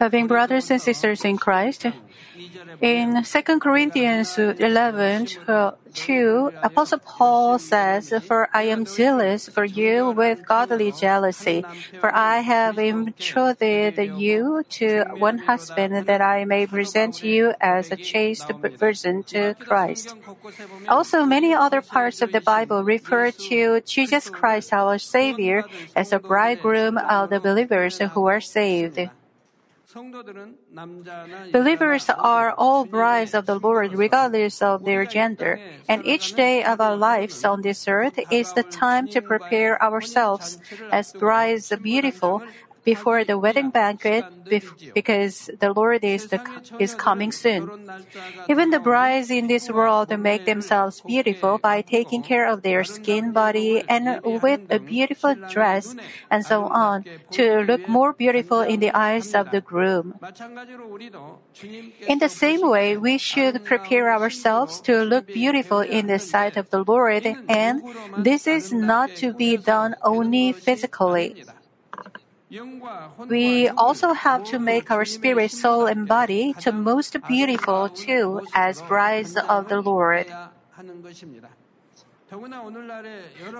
Loving brothers and sisters in Christ, in 2 Corinthians 11, 2, Apostle Paul says, For I am zealous for you with godly jealousy, for I have betrothed you to one husband that I may present you as a chaste virgin to Christ. Also, many other parts of the Bible refer to Jesus Christ, our Savior, as a bridegroom of the believers who are saved. Believers are all brides of the Lord regardless of their gender, and each day of our lives on this earth is the time to prepare ourselves as brides beautiful before the wedding banquet because the Lord is, the, is coming soon. Even the brides in this world make themselves beautiful by taking care of their skin, body, and with a beautiful dress and so on to look more beautiful in the eyes of the groom. In the same way, we should prepare ourselves to look beautiful in the sight of the Lord, and this is not to be done only physically. We also have to make our spirit, soul, and body to most beautiful too as brides of the Lord.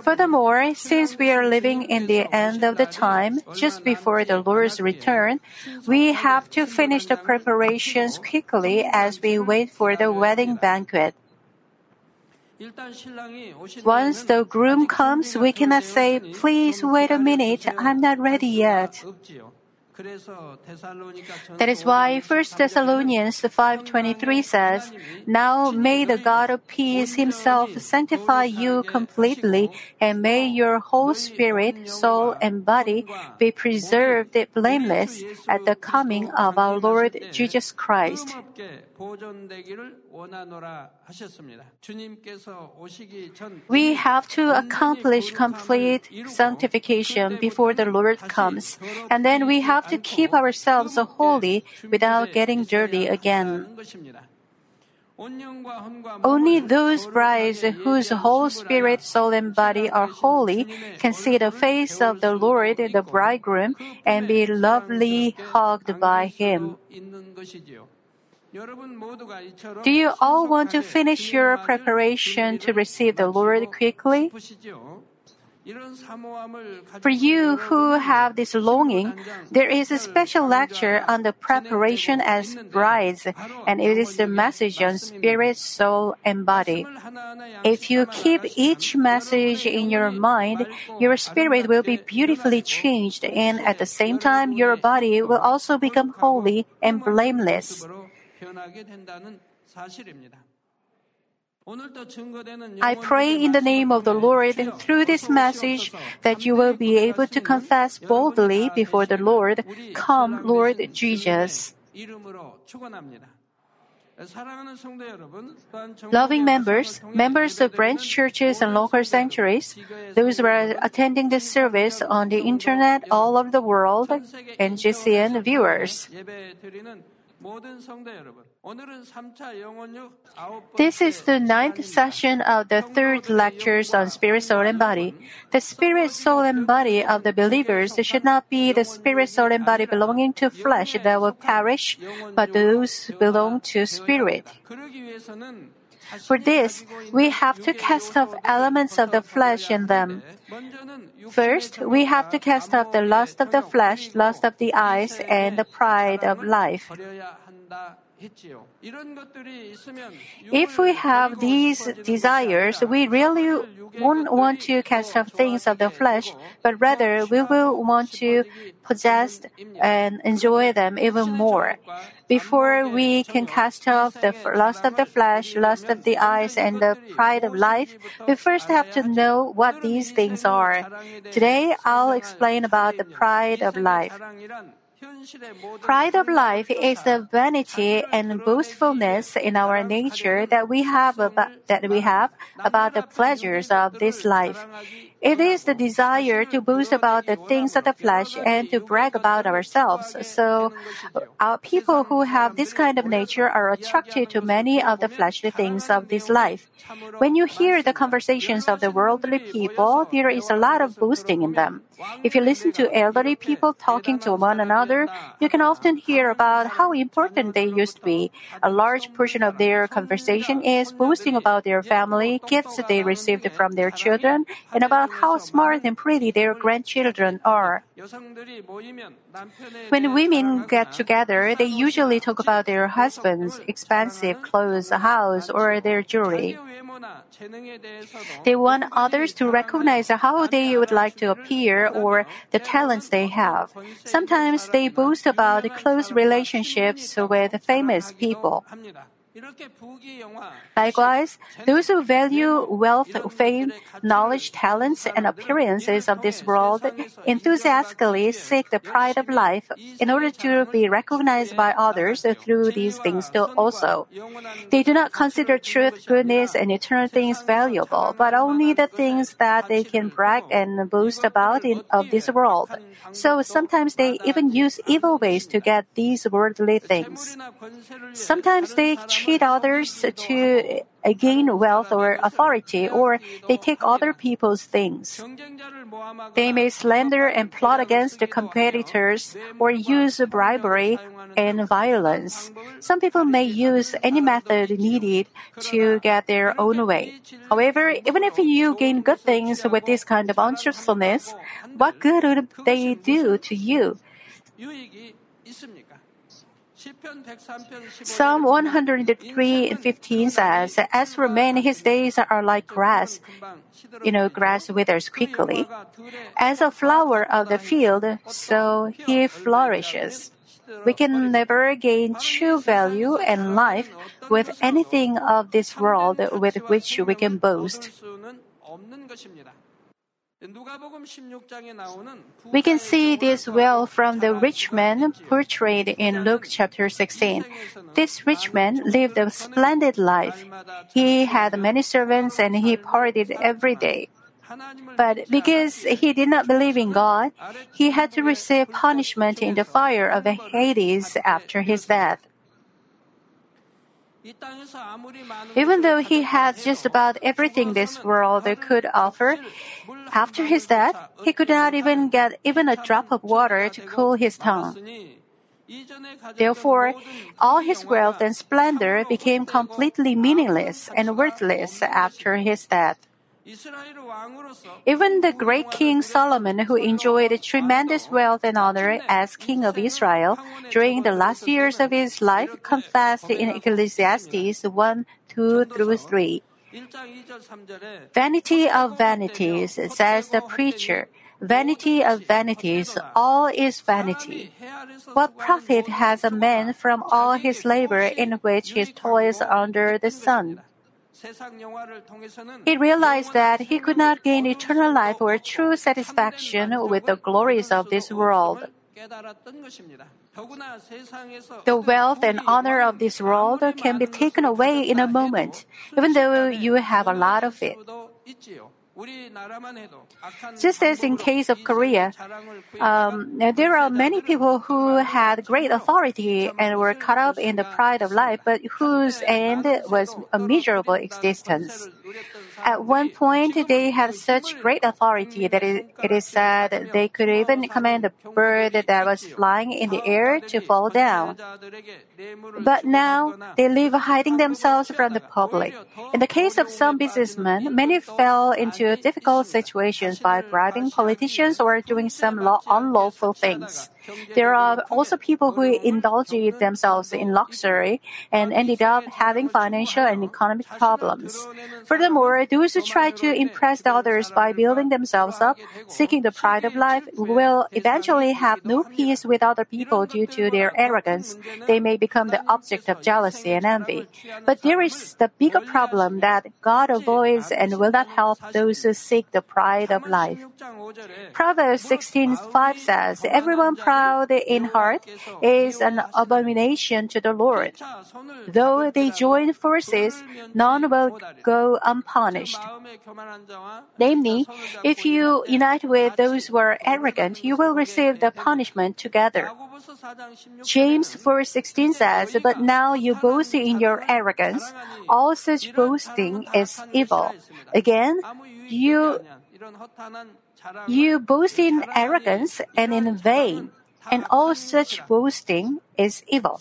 Furthermore, since we are living in the end of the time, just before the Lord's return, we have to finish the preparations quickly as we wait for the wedding banquet. Once the groom comes, we cannot say, please wait a minute, I'm not ready yet. That is why 1 Thessalonians 5:23 says, "Now may the God of peace himself sanctify you completely, and may your whole spirit, soul, and body be preserved blameless at the coming of our Lord Jesus Christ." We have to accomplish complete sanctification before the Lord comes, and then we have to keep ourselves holy without getting dirty again. Only those brides whose whole spirit, soul, and body are holy can see the face of the Lord, the bridegroom, and be lovely hugged by him. Do you all want to finish your preparation to receive the Lord quickly? For you who have this longing, there is a special lecture on the preparation as brides, and it is the message on spirit, soul, and body. If you keep each message in your mind, your spirit will be beautifully changed, and at the same time, your body will also become holy and blameless. I pray in the name of the Lord and through this message that you will be able to confess boldly before the Lord, Come, Lord Jesus. Loving members, members of branch churches and local sanctuaries, those who are attending this service on the internet all over the world, and GCN viewers. This is the ninth session of the third lectures on spirit, soul, and body. The spirit, soul, and body of the believers should not be the spirit, soul, and body belonging to flesh that will perish, but those belong to spirit. For this, we have to cast off elements of the flesh in them. First, we have to cast off the lust of the flesh, lust of the eyes, and the pride of life. If we have these desires, we really won't want to cast off things of the flesh, but rather we will want to possess and enjoy them even more. Before we can cast off the lust of the flesh, lust of the eyes, and the pride of life, we first have to know what these things are. Today, I'll explain about the pride of life. Pride of life is the vanity and boastfulness in our nature that we have about, that we have about the pleasures of this life. It is the desire to boast about the things of the flesh and to brag about ourselves. So, our people who have this kind of nature are attracted to many of the fleshly things of this life. When you hear the conversations of the worldly people, there is a lot of boasting in them. If you listen to elderly people talking to one another, you can often hear about how important they used to be. A large portion of their conversation is boasting about their family, gifts they received from their children, and about how smart and pretty their grandchildren are. When women get together, they usually talk about their husbands, expensive clothes, house, or their jewelry. They want others to recognize how they would like to appear or the talents they have. Sometimes they boast about close relationships with famous people. Likewise, those who value wealth, fame, knowledge, talents, and appearances of this world enthusiastically seek the pride of life in order to be recognized by others through these things also. They do not consider truth, goodness, and eternal things valuable, but only the things that they can brag and boast about in, of this world. So sometimes they even use evil ways to get these worldly things. Sometimes they cheat others to uh, gain wealth or authority, or they take other people's things. They may slander and plot against the competitors or use bribery and violence. Some people may use any method needed to get their own way. However, even if you gain good things with this kind of untruthfulness, what good would they do to you? Psalm 103 and 15 says, As for man, his days are like grass. You know, grass withers quickly. As a flower of the field, so he flourishes. We can never gain true value and life with anything of this world with which we can boast. We can see this well from the rich man portrayed in Luke chapter 16. This rich man lived a splendid life. He had many servants and he partied every day. But because he did not believe in God, he had to receive punishment in the fire of Hades after his death. Even though he had just about everything this world could offer, after his death, he could not even get even a drop of water to cool his tongue. Therefore, all his wealth and splendor became completely meaningless and worthless after his death. Even the great King Solomon, who enjoyed tremendous wealth and honor as King of Israel during the last years of his life, confessed in Ecclesiastes 1 2 through 3. Vanity of vanities, says the preacher. Vanity of vanities, all is vanity. What profit has a man from all his labor in which he toils under the sun? He realized that he could not gain eternal life or true satisfaction with the glories of this world. The wealth and honor of this world can be taken away in a moment, even though you have a lot of it. Just as in case of Korea, um, there are many people who had great authority and were caught up in the pride of life, but whose end was a miserable existence. At one point, they had such great authority that it, it is said they could even command a bird that was flying in the air to fall down. But now, they live hiding themselves from the public. In the case of some businessmen, many fell into difficult situations by bribing politicians or doing some law- unlawful things. There are also people who indulge themselves in luxury and ended up having financial and economic problems. Furthermore, those who try to impress the others by building themselves up, seeking the pride of life, will eventually have no peace with other people due to their arrogance. They may become the object of jealousy and envy. But there is the bigger problem that God avoids and will not help those who seek the pride of life. Proverbs 16:5 says, "Everyone in heart is an abomination to the Lord. Though they join forces, none will go unpunished." Namely, if you unite with those who are arrogant, you will receive the punishment together. James 4:16 says, "But now you boast in your arrogance. All such boasting is evil." Again, you You boast in arrogance and in vain, and all such boasting is evil.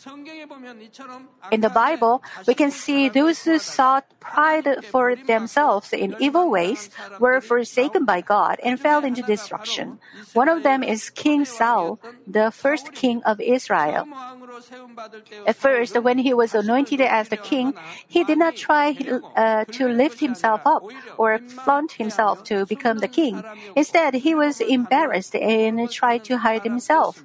In the Bible, we can see those who sought pride for themselves in evil ways were forsaken by God and fell into destruction. One of them is King Saul, the first king of Israel. At first, when he was anointed as the king, he did not try uh, to lift himself up or flaunt himself to become the king. Instead, he was embarrassed and tried to hide himself.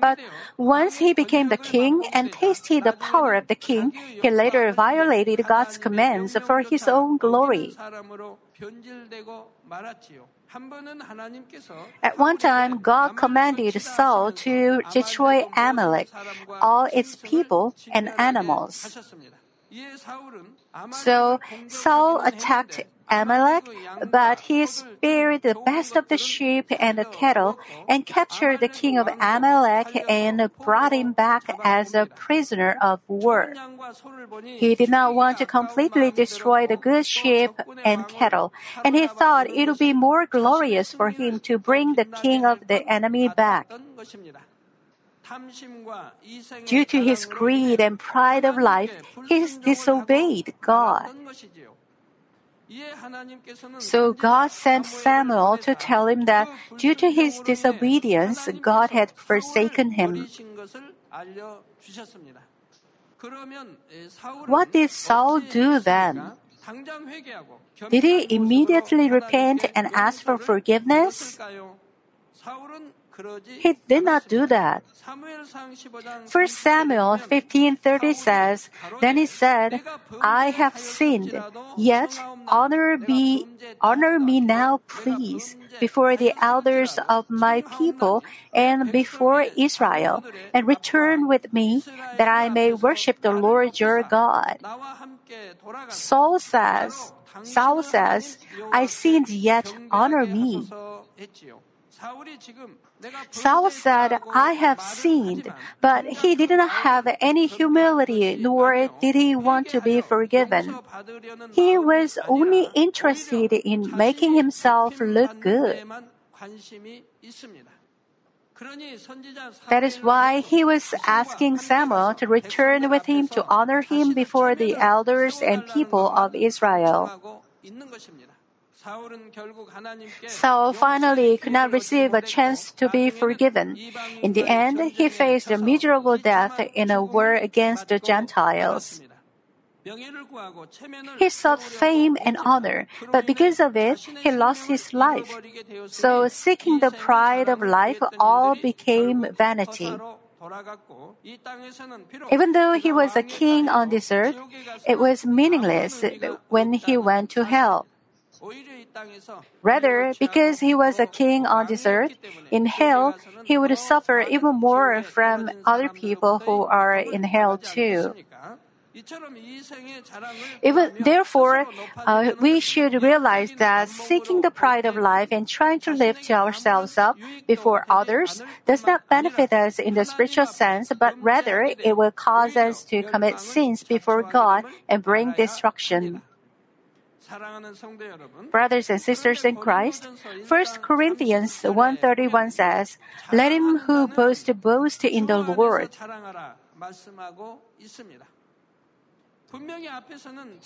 But once he became the king and tasted the power of the king, he later violated God's commands for his own glory. At one time, God commanded Saul to destroy Amalek, all its people and animals. So Saul attacked Amalek, but he spared the best of the sheep and the cattle and captured the king of Amalek and brought him back as a prisoner of war. He did not want to completely destroy the good sheep and cattle, and he thought it would be more glorious for him to bring the king of the enemy back. Due to his greed and pride of life, he disobeyed God. So God sent Samuel to tell him that due to his disobedience, God had forsaken him. What did Saul do then? Did he immediately repent and ask for forgiveness? He did not do that. 1 Samuel 15:30 says, Then he said, I have sinned, yet honor me, honor me now, please, before the elders of my people and before Israel, and return with me that I may worship the Lord your God. Saul says, Saul says, I sinned, yet honor me. Saul said, I have sinned, but he did not have any humility, nor did he want to be forgiven. He was only interested in making himself look good. That is why he was asking Samuel to return with him to honor him before the elders and people of Israel. Saul finally could not receive a chance to be forgiven. In the end, he faced a miserable death in a war against the Gentiles. He sought fame and honor, but because of it, he lost his life. So, seeking the pride of life, all became vanity. Even though he was a king on this earth, it was meaningless when he went to hell. Rather, because he was a king on this earth, in hell, he would suffer even more from other people who are in hell too. Even therefore, uh, we should realize that seeking the pride of life and trying to lift ourselves up before others does not benefit us in the spiritual sense, but rather it will cause us to commit sins before God and bring destruction. Brothers and sisters in Christ, 1 Corinthians 1:31 says, "Let him who boasts boast in the Lord."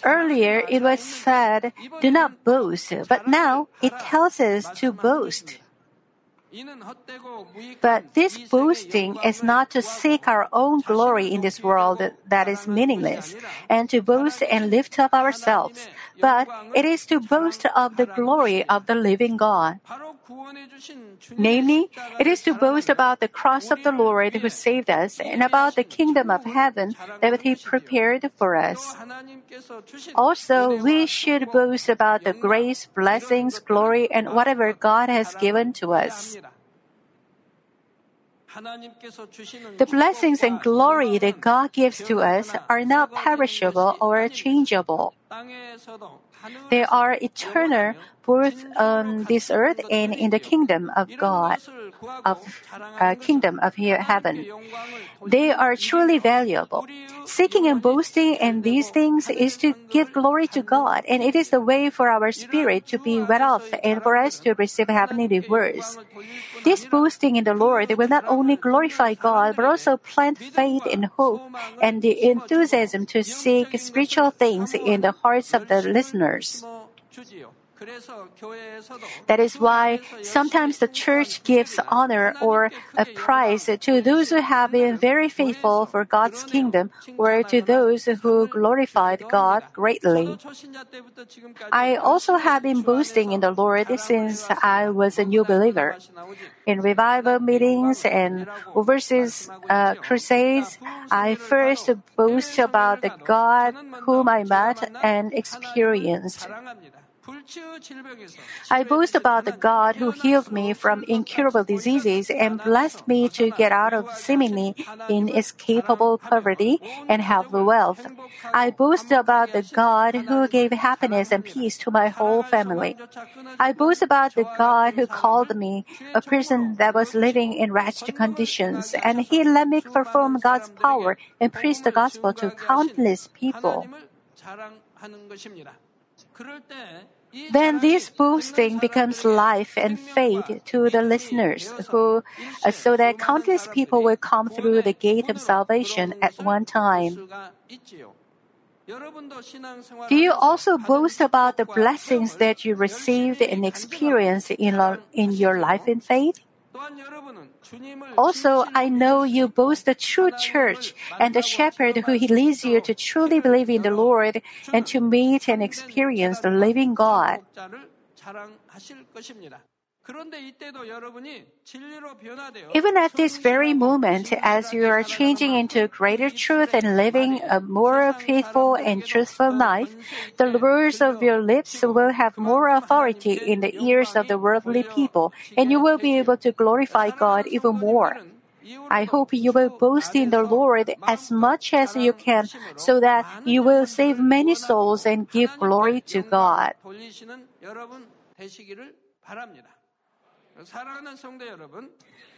Earlier it was said, "Do not boast," but now it tells us to boast. But this boasting is not to seek our own glory in this world that is meaningless, and to boast and lift up ourselves, but it is to boast of the glory of the living God. Namely, it is to boast about the cross of the Lord who saved us and about the kingdom of heaven that He prepared for us. Also, we should boast about the grace, blessings, glory, and whatever God has given to us. The blessings and glory that God gives to us are not perishable or changeable. They are eternal, both on this earth and in the kingdom of God, of uh, kingdom of heaven. They are truly valuable. Seeking and boasting in these things is to give glory to God, and it is the way for our spirit to be well off and for us to receive heavenly rewards. This boasting in the Lord will not only glorify God, but also plant faith and hope and the enthusiasm to seek spiritual things in the hearts of the listeners. That is why sometimes the church gives honor or a prize to those who have been very faithful for God's kingdom or to those who glorified God greatly. I also have been boasting in the Lord since I was a new believer. In revival meetings and overseas uh, crusades, I first boast about the God whom I met and experienced. I boast about the God who healed me from incurable diseases and blessed me to get out of seemingly inescapable poverty and have wealth. I boast about the God who gave happiness and peace to my whole family. I boast about the God who called me a person that was living in wretched conditions, and He let me perform God's power and preach the gospel to countless people. Then this boasting becomes life and faith to the listeners, who, uh, so that countless people will come through the gate of salvation at one time. Do you also boast about the blessings that you received and experienced in, in your life in faith? Also, I know you boast the true church and the shepherd who leads you to truly believe in the Lord and to meet and experience the living God. Even at this very moment, as you are changing into greater truth and living a more faithful and truthful life, the words of your lips will have more authority in the ears of the worldly people, and you will be able to glorify God even more. I hope you will boast in the Lord as much as you can so that you will save many souls and give glory to God.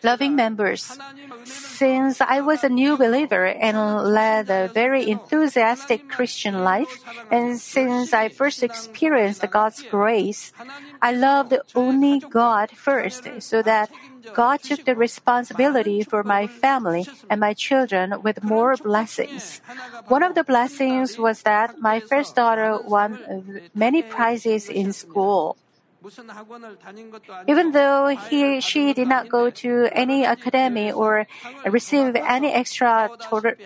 Loving members, since I was a new believer and led a very enthusiastic Christian life, and since I first experienced God's grace, I loved only God first, so that God took the responsibility for my family and my children with more blessings. One of the blessings was that my first daughter won many prizes in school. Even though he, she did not go to any academy or receive any extra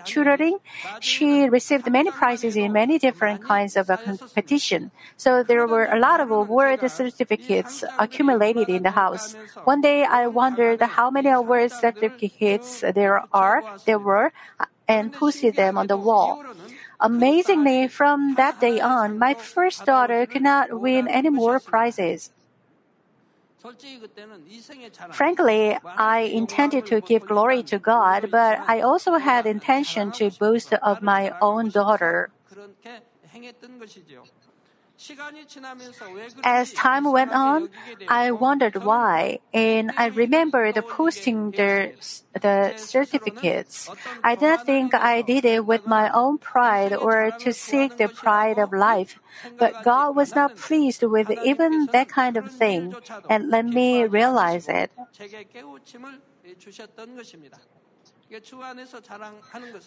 tutoring, she received many prizes in many different kinds of competition. So there were a lot of award certificates accumulated in the house. One day I wondered how many award certificates there are, there were, and posted them on the wall. Amazingly, from that day on, my first daughter could not win any more prizes. Frankly, I intended to give glory to God, but I also had intention to boast of my own daughter. As time went on, I wondered why, and I remembered posting the, the certificates. I did not think I did it with my own pride or to seek the pride of life, but God was not pleased with even that kind of thing, and let me realize it.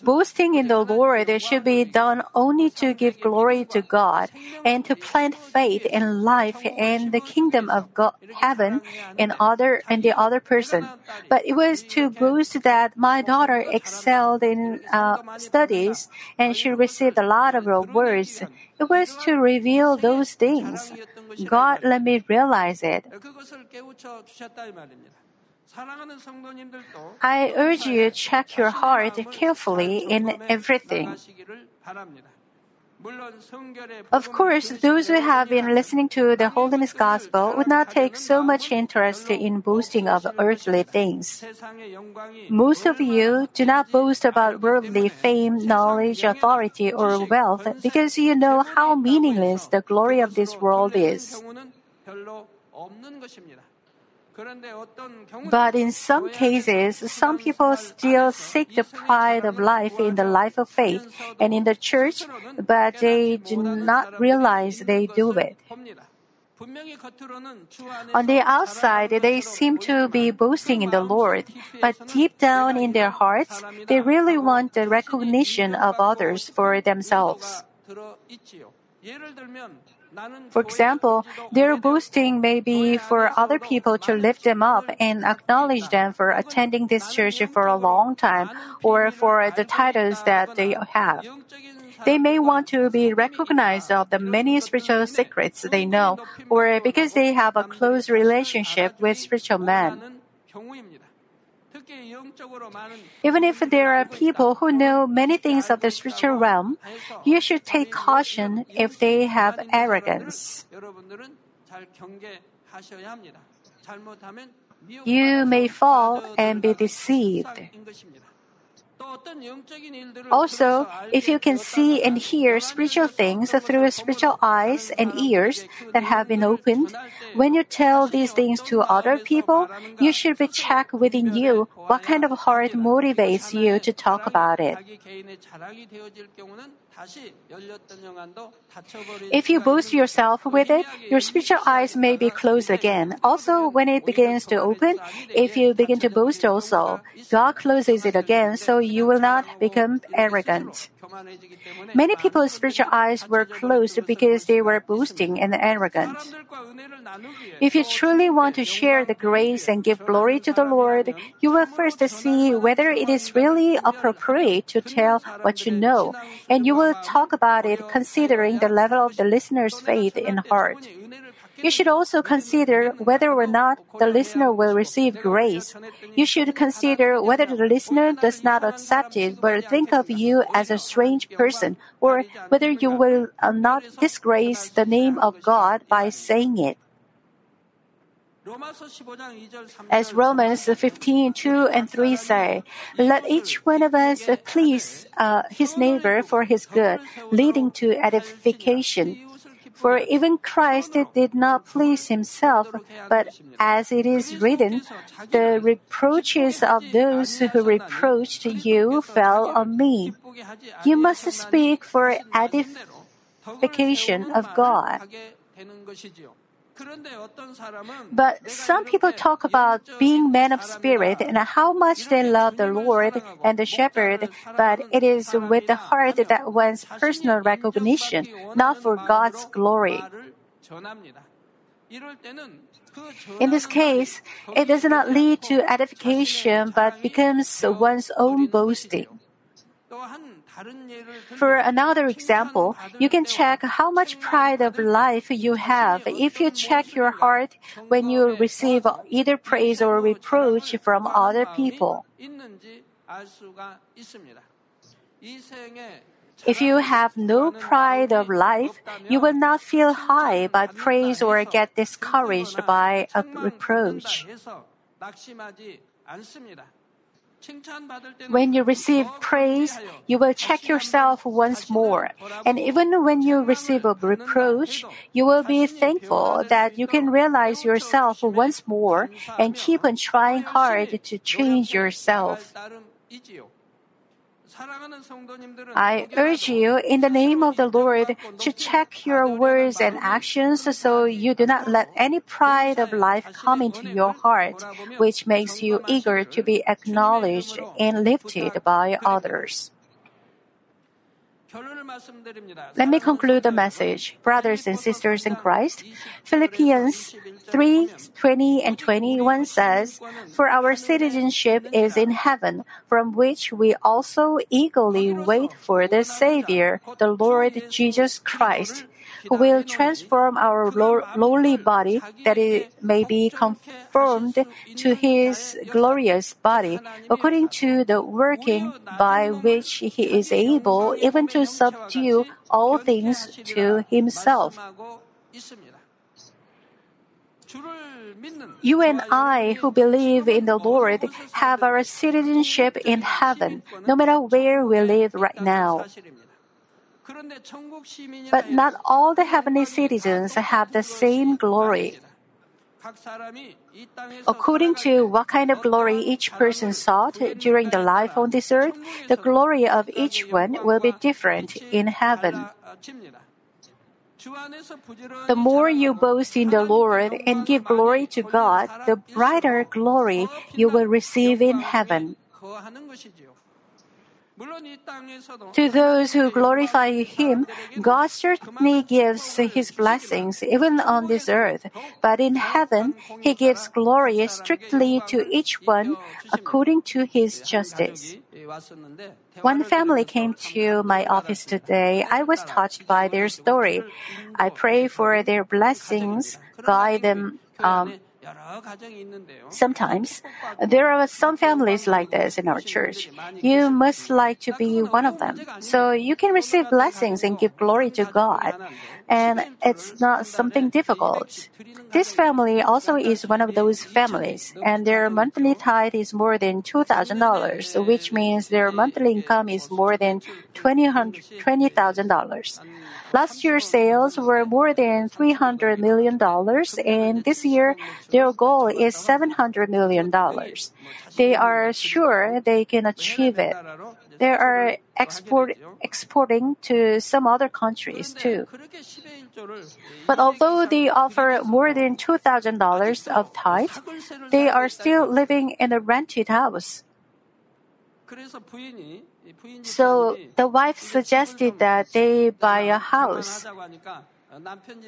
Boasting in the Lord should be done only to give glory to God and to plant faith in life and the kingdom of God, heaven in other and the other person. But it was to boast that my daughter excelled in uh, studies and she received a lot of awards. It was to reveal those things. God let me realize it. I urge you to check your heart carefully in everything. Of course, those who have been listening to the Holiness Gospel would not take so much interest in boasting of earthly things. Most of you do not boast about worldly fame, knowledge, authority, or wealth because you know how meaningless the glory of this world is. But in some cases, some people still seek the pride of life in the life of faith and in the church, but they do not realize they do it. On the outside, they seem to be boasting in the Lord, but deep down in their hearts, they really want the recognition of others for themselves. For example, their boasting may be for other people to lift them up and acknowledge them for attending this church for a long time or for the titles that they have. They may want to be recognized of the many spiritual secrets they know or because they have a close relationship with spiritual men. Even if there are people who know many things of the spiritual realm, you should take caution if they have arrogance. You may fall and be deceived. Also, if you can see and hear spiritual things through spiritual eyes and ears that have been opened, when you tell these things to other people, you should be checked within you what kind of heart motivates you to talk about it. If you boost yourself with it, your spiritual eyes may be closed again. Also, when it begins to open, if you begin to boast also, God closes it again so you will not become arrogant. Many people's spiritual eyes were closed because they were boasting and arrogant. If you truly want to share the grace and give glory to the Lord, you will first see whether it is really appropriate to tell what you know, and you will talk about it considering the level of the listener's faith and heart. You should also consider whether or not the listener will receive grace. You should consider whether the listener does not accept it but think of you as a strange person, or whether you will not disgrace the name of God by saying it. As Romans 15, 2 and 3 say, let each one of us please uh, his neighbor for his good, leading to edification. For even Christ did not please himself, but as it is written, the reproaches of those who reproached you fell on me. You must speak for edification of God. But some people talk about being men of spirit and how much they love the Lord and the shepherd, but it is with the heart that wants personal recognition, not for God's glory. In this case, it does not lead to edification but becomes one's own boasting. For another example, you can check how much pride of life you have if you check your heart when you receive either praise or reproach from other people. If you have no pride of life, you will not feel high by praise or get discouraged by a reproach. When you receive praise, you will check yourself once more. And even when you receive a reproach, you will be thankful that you can realize yourself once more and keep on trying hard to change yourself. I urge you in the name of the Lord to check your words and actions so you do not let any pride of life come into your heart, which makes you eager to be acknowledged and lifted by others. Let me conclude the message. Brothers and sisters in Christ, Philippians 3 20 and 21 says, For our citizenship is in heaven, from which we also eagerly wait for the Savior, the Lord Jesus Christ who will transform our lowly body that it may be conformed to his glorious body, according to the working by which he is able even to subdue all things to himself. You and I who believe in the Lord have our citizenship in heaven, no matter where we live right now. But not all the heavenly citizens have the same glory. According to what kind of glory each person sought during the life on this earth, the glory of each one will be different in heaven. The more you boast in the Lord and give glory to God, the brighter glory you will receive in heaven. To those who glorify Him, God certainly gives His blessings even on this earth, but in heaven, He gives glory strictly to each one according to His justice. One family came to my office today. I was touched by their story. I pray for their blessings, guide them. Um, Sometimes there are some families like this in our church. You must like to be one of them. So you can receive blessings and give glory to God. And it's not something difficult. This family also is one of those families, and their monthly tithe is more than $2,000, which means their monthly income is more than $20,000. Last year's sales were more than $300 million, and this year their goal is $700 million. They are sure they can achieve it. They are export, exporting to some other countries too. But although they offer more than $2,000 of tithe, they are still living in a rented house. So the wife suggested that they buy a house.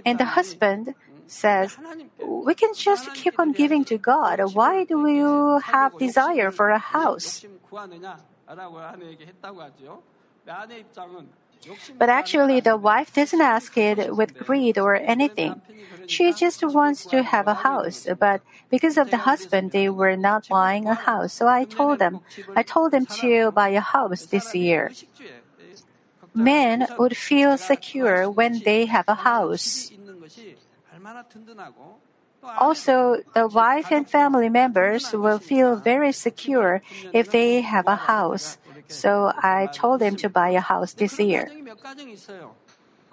And the husband says, We can just keep on giving to God. Why do you have desire for a house? But actually, the wife doesn't ask it with greed or anything. She just wants to have a house. But because of the husband, they were not buying a house. So I told them, I told them to buy a house this year. Men would feel secure when they have a house. Also, the wife and family members will feel very secure if they have a house. So I told them to buy a house this year.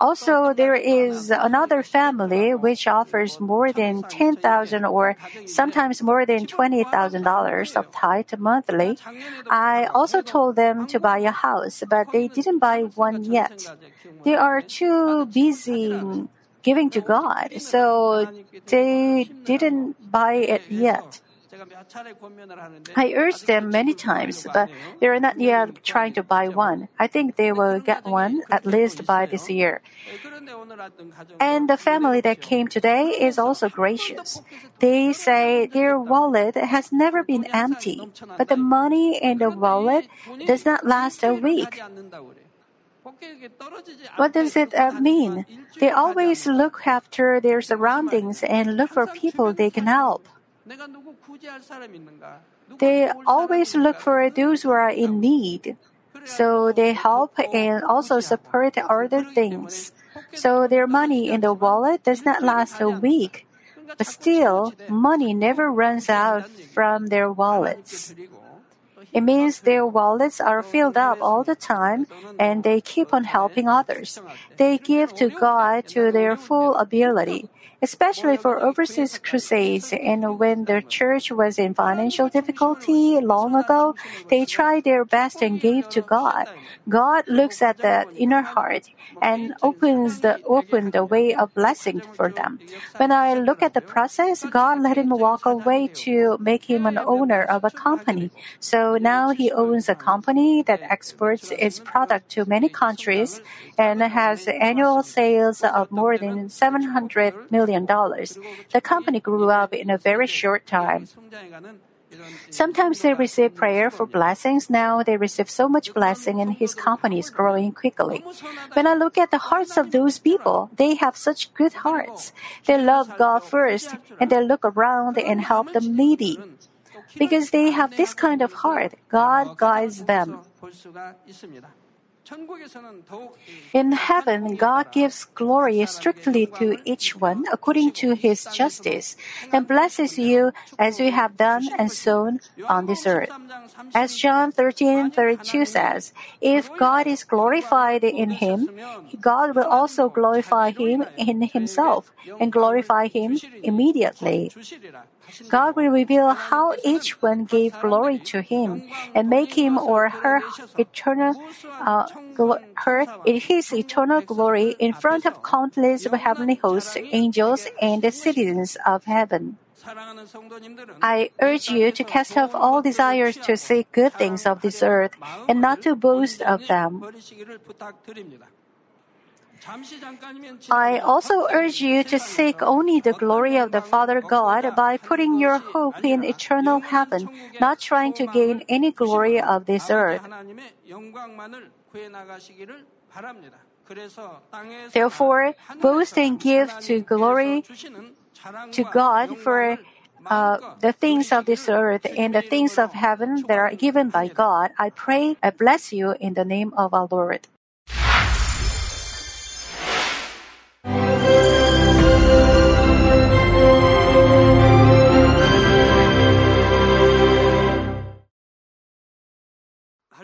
Also, there is another family which offers more than 10,000 or sometimes more than $20,000 of tithe monthly. I also told them to buy a house, but they didn't buy one yet. They are too busy giving to God, so they didn't buy it yet. I urged them many times, but they are not yet trying to buy one. I think they will get one at least by this year. And the family that came today is also gracious. They say their wallet has never been empty, but the money in the wallet does not last a week. What does it uh, mean? They always look after their surroundings and look for people they can help. They always look for those who are in need. So they help and also support other things. So their money in the wallet does not last a week. But still, money never runs out from their wallets. It means their wallets are filled up all the time and they keep on helping others. They give to God to their full ability especially for overseas crusades. And when the church was in financial difficulty long ago, they tried their best and gave to God. God looks at the inner heart and opens the open the way of blessing for them. When I look at the process, God let him walk away to make him an owner of a company. So now he owns a company that exports its product to many countries and has annual sales of more than 700 million million. The company grew up in a very short time. Sometimes they receive prayer for blessings. Now they receive so much blessing and his company is growing quickly. When I look at the hearts of those people, they have such good hearts. They love God first and they look around and help the needy. Because they have this kind of heart, God guides them. In heaven, God gives glory strictly to each one according to his justice, and blesses you as you have done and sown on this earth. As John 13 32 says, if God is glorified in him, God will also glorify him in himself and glorify him immediately. God will reveal how each one gave glory to him and make him or her eternal uh, her his eternal glory in front of countless heavenly hosts, angels, and the citizens of heaven. I urge you to cast off all desires to seek good things of this earth and not to boast of them. I also urge you to seek only the glory of the Father God by putting your hope in eternal heaven, not trying to gain any glory of this earth. Therefore, boast and give to glory to God for uh, the things of this earth and the things of heaven that are given by God. I pray, I bless you in the name of our Lord.